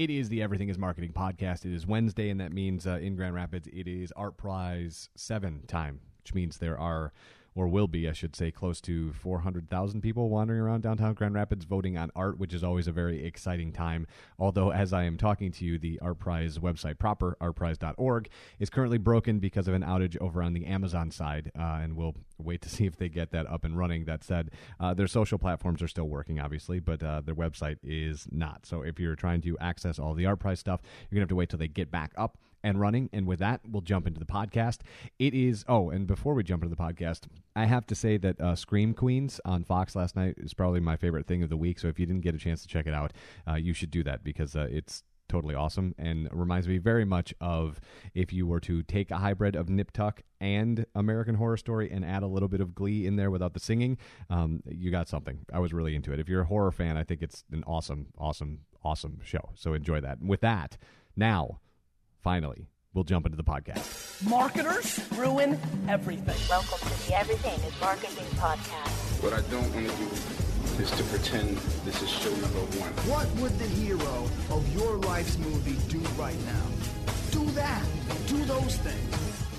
It is the Everything is Marketing podcast. It is Wednesday, and that means uh, in Grand Rapids it is Art Prize 7 time, which means there are or will be, I should say, close to 400,000 people wandering around downtown Grand Rapids voting on art, which is always a very exciting time. Although, as I am talking to you, the Art Prize website proper, artprize.org, is currently broken because of an outage over on the Amazon side, uh, and we'll wait to see if they get that up and running. That said, uh, their social platforms are still working, obviously, but uh, their website is not. So, if you're trying to access all the Art Prize stuff, you're going to have to wait till they get back up and running. And with that, we'll jump into the podcast. It is, oh, and before we jump into the podcast, I have to say that uh, Scream Queens on Fox last night is probably my favorite thing of the week. So if you didn't get a chance to check it out, uh, you should do that because uh, it's totally awesome and reminds me very much of if you were to take a hybrid of Nip Tuck and American Horror Story and add a little bit of Glee in there without the singing, um, you got something. I was really into it. If you're a horror fan, I think it's an awesome, awesome, awesome show. So enjoy that. And with that, now finally, we'll jump into the podcast. Marketers ruin everything. Welcome to the Everything is Marketing podcast. What I don't want to do is to pretend this is show number one. What would the hero of your life's movie do right now? Do that. Do those things.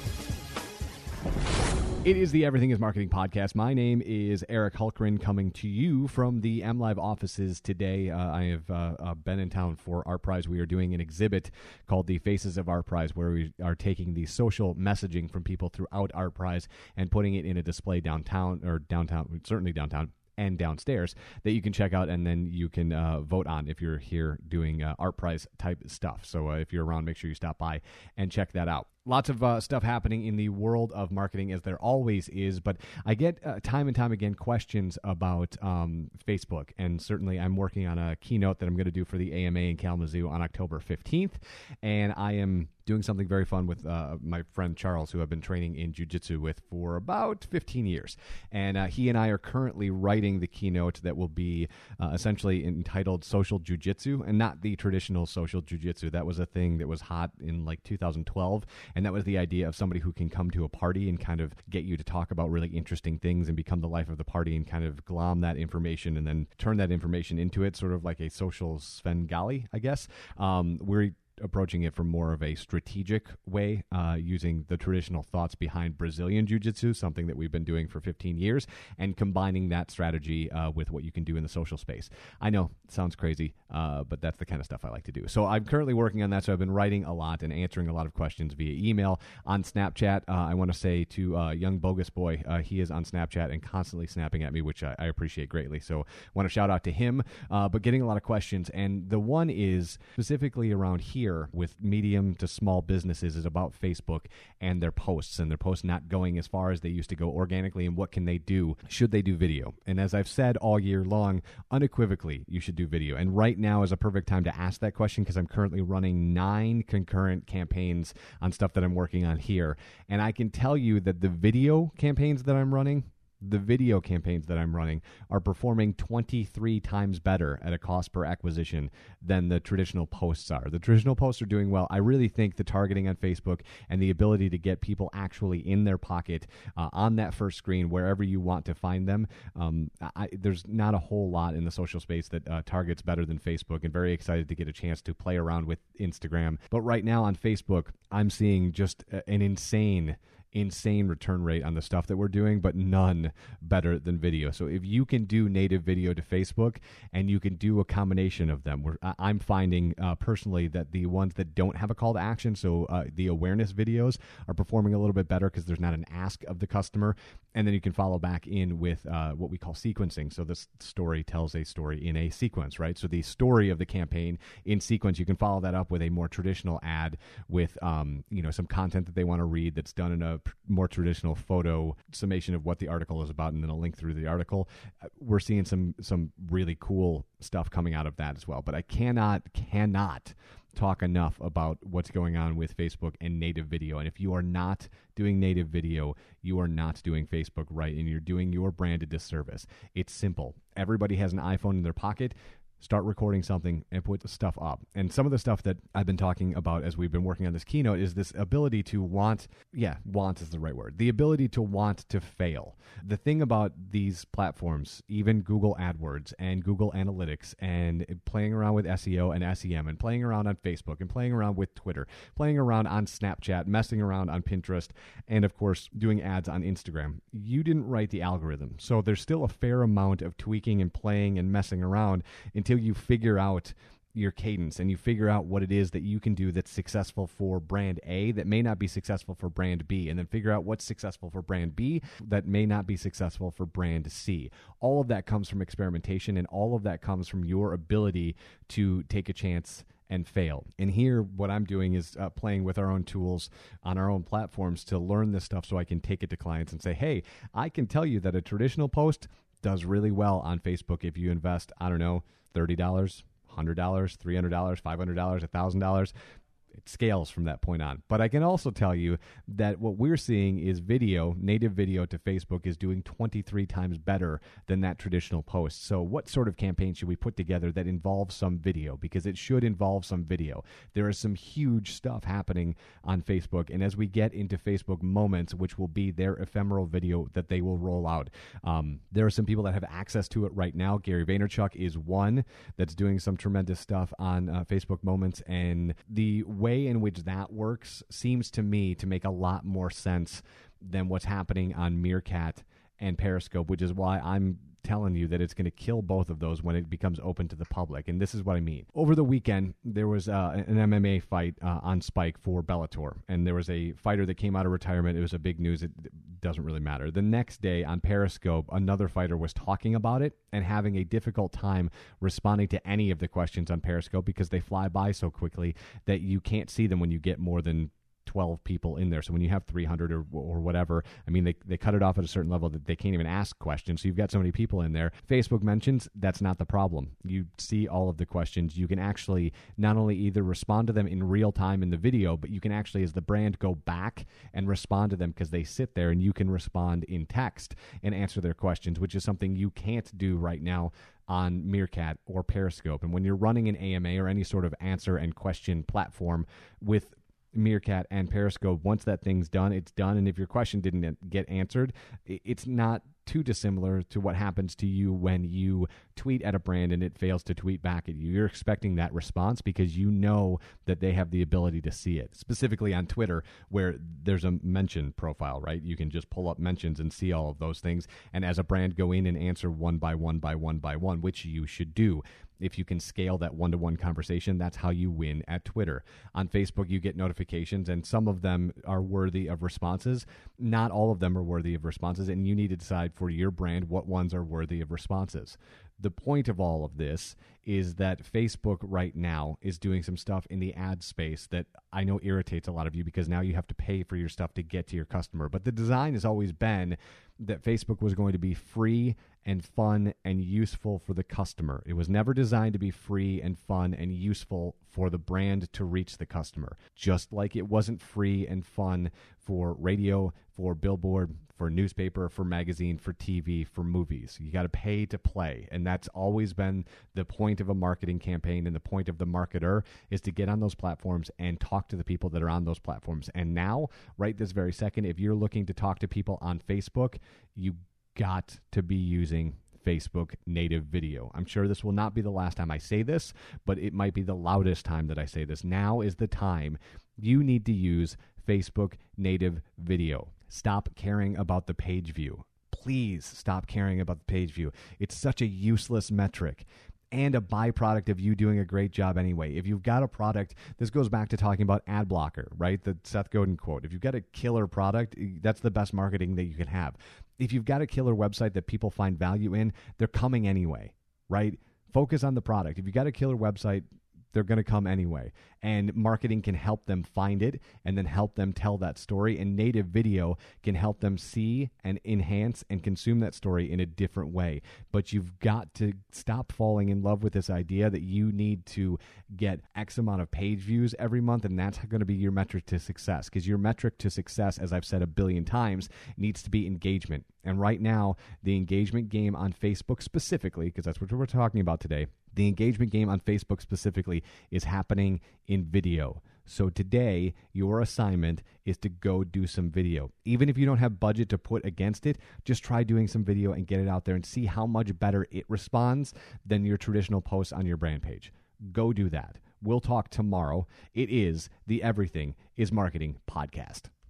It is the Everything is Marketing podcast. My name is Eric Hulkran coming to you from the M Live offices today. Uh, I have uh, uh, been in town for Art Prize. We are doing an exhibit called the Faces of Art Prize, where we are taking the social messaging from people throughout Art Prize and putting it in a display downtown, or downtown, certainly downtown, and downstairs that you can check out and then you can uh, vote on if you're here doing uh, art prize type stuff. So uh, if you're around, make sure you stop by and check that out lots of uh, stuff happening in the world of marketing as there always is but i get uh, time and time again questions about um, facebook and certainly i'm working on a keynote that i'm going to do for the ama in kalamazoo on october 15th and i am doing something very fun with uh, my friend charles who i've been training in jiu-jitsu with for about 15 years and uh, he and i are currently writing the keynote that will be uh, essentially entitled social jiu-jitsu and not the traditional social jiu-jitsu. That was a thing that was hot in like 2012 and that was the idea of somebody who can come to a party and kind of get you to talk about really interesting things and become the life of the party and kind of glom that information and then turn that information into it, sort of like a social Svengali, I guess. Um, we're approaching it from more of a strategic way, uh, using the traditional thoughts behind Brazilian Jiu Jitsu, something that we've been doing for 15 years, and combining that strategy uh, with what you can do in the social space. I know sounds crazy, uh, but that's the kind of stuff I like to do. So I'm currently working on that. So I've been writing a lot and answering a lot of questions via email on Snapchat. Uh, I want to say to uh, Young Bogus Boy, uh, he is on Snapchat and constantly snapping at me, which I, I appreciate greatly. So I want to shout out to him, but getting a lot of questions. And the one is specifically around here with medium to small businesses is about Facebook and their posts and their posts not going as far as they used to go organically and what can they do? Should they do video? And as I've said all year long, unequivocally, you should do video. And right now is a perfect time to ask that question because I'm currently running nine concurrent campaigns on stuff that I'm working on here. And I can tell you that the video campaigns that I'm running, the video campaigns that I'm running are performing 23 times better at a cost per acquisition than the traditional posts are. The traditional posts are doing well. I really think the targeting on Facebook and the ability to get people actually in their pocket uh, on that first screen, wherever you want to find them, um, I, there's not a whole lot in the social space that uh, targets better than Facebook, and very excited to get a chance to play around with Instagram. But right now on Facebook, I'm seeing just an insane insane return rate on the stuff that we're doing, but none better than video. So if you can do native video to Facebook and you can do a combination of them, I'm finding uh, personally that the ones that don't have a call to action, so uh, the awareness videos, are performing a little bit better because there's not an ask of the customer. And then you can follow back in with uh, what we call sequencing. So this story tells a story in a sequence, right? So the story of the campaign in sequence, you can follow that up with a more traditional ad with, um, you know, some content that they want to read that's done in a more traditional photo summation of what the article is about and then a link through the article uh, we're seeing some some really cool stuff coming out of that as well but i cannot cannot talk enough about what's going on with Facebook and native video. And if you are not doing native video, you are not doing Facebook right and you're doing your brand a disservice. It's simple. Everybody has an iPhone in their pocket. Start recording something and put the stuff up. And some of the stuff that I've been talking about as we've been working on this keynote is this ability to want, yeah, want is the right word, the ability to want to fail. The thing about these platforms, even Google AdWords and Google Analytics and playing around with SEO and SEM and playing around on Facebook and playing around with Twitter, playing around on Snapchat, messing around on Pinterest, and of course, doing ads on Instagram. You didn't write the algorithm. So there's still a fair amount of tweaking and playing and messing around until you figure out your cadence and you figure out what it is that you can do that's successful for brand A that may not be successful for brand B, and then figure out what's successful for brand B that may not be successful for brand C. All of that comes from experimentation, and all of that comes from your ability to take a chance and fail. And here, what I'm doing is uh, playing with our own tools on our own platforms to learn this stuff so I can take it to clients and say, hey, I can tell you that a traditional post does really well on Facebook if you invest, I don't know, $30, $100, $300, $500, $1,000 it scales from that point on. But I can also tell you that what we're seeing is video, native video to Facebook is doing 23 times better than that traditional post. So, what sort of campaign should we put together that involves some video? Because it should involve some video. There is some huge stuff happening on Facebook. And as we get into Facebook Moments, which will be their ephemeral video that they will roll out, um, there are some people that have access to it right now. Gary Vaynerchuk is one that's doing some tremendous stuff on uh, Facebook Moments. And the way in which that works seems to me to make a lot more sense than what's happening on Meerkat and Periscope, which is why I'm telling you that it's going to kill both of those when it becomes open to the public. And this is what I mean. Over the weekend, there was uh, an MMA fight uh, on Spike for Bellator, and there was a fighter that came out of retirement. It was a big news. It doesn't really matter. The next day on Periscope, another fighter was talking about it and having a difficult time responding to any of the questions on Periscope because they fly by so quickly that you can't see them when you get more than 12 people in there. So when you have 300 or, or whatever, I mean, they, they cut it off at a certain level that they can't even ask questions. So you've got so many people in there. Facebook mentions that's not the problem. You see all of the questions. You can actually not only either respond to them in real time in the video, but you can actually, as the brand, go back and respond to them because they sit there and you can respond in text and answer their questions, which is something you can't do right now on Meerkat or Periscope. And when you're running an AMA or any sort of answer and question platform with Meerkat and Periscope, once that thing's done, it's done. And if your question didn't get answered, it's not too dissimilar to what happens to you when you tweet at a brand and it fails to tweet back at you. You're expecting that response because you know that they have the ability to see it. Specifically on Twitter, where there's a mention profile, right? You can just pull up mentions and see all of those things. And as a brand, go in and answer one by one by one by one, which you should do if you can scale that one to one conversation, that's how you win at Twitter. On Facebook, you get notifications, and some of them are worthy of responses. Not all of them are worthy of responses, and you need to decide for your brand what ones are worthy of responses. The point of all of this is that Facebook right now is doing some stuff in the ad space that I know irritates a lot of you because now you have to pay for your stuff to get to your customer. But the design has always been that Facebook was going to be free and fun and useful for the customer. It was never designed to be free and fun and useful for the brand to reach the customer. Just like it wasn't free and fun for radio, for billboard, for newspaper, for magazine, for TV, for movies. You got to pay to play. And that's always been the point of a marketing campaign and the point of the marketer is to get on those platforms and talk to the people that are on those platforms. And now, right this very second, if you're looking to talk to people on Facebook, you got to be using Facebook native video. I'm sure this will not be the last time I say this, but it might be the loudest time that I say this. Now is the time you need to use Facebook native video. Stop caring about the page view. Please stop caring about the page view. It's such a useless metric and a byproduct of you doing a great job anyway. If you've got a product, this goes back to talking about ad blocker, right? The Seth Godin quote. If you've got a killer product, eh, that's the best marketing that you can have. If you've got a killer website that people find value in, they're coming anyway, right? Focus on the product. If you've got a killer website, they're going to come anyway. And marketing can help them find it and then help them tell that story. And native video can help them see and enhance and consume that story in a different way. But you've got to stop falling in love with this idea that you need to get X amount of page views every month. And that's going to be your metric to success. Because your metric to success, as I've said a billion times, needs to be engagement. And right now, the engagement game on Facebook specifically, because that's what we're talking about today, The engagement game on Facebook specifically is happening in video. So today, your assignment is to go do some video. Even if you don't have budget to put against it, just try doing some video and get it out there and see how much better it responds than your traditional posts on your brand page. Go do that. We'll talk tomorrow. It is the Everything is Marketing podcast.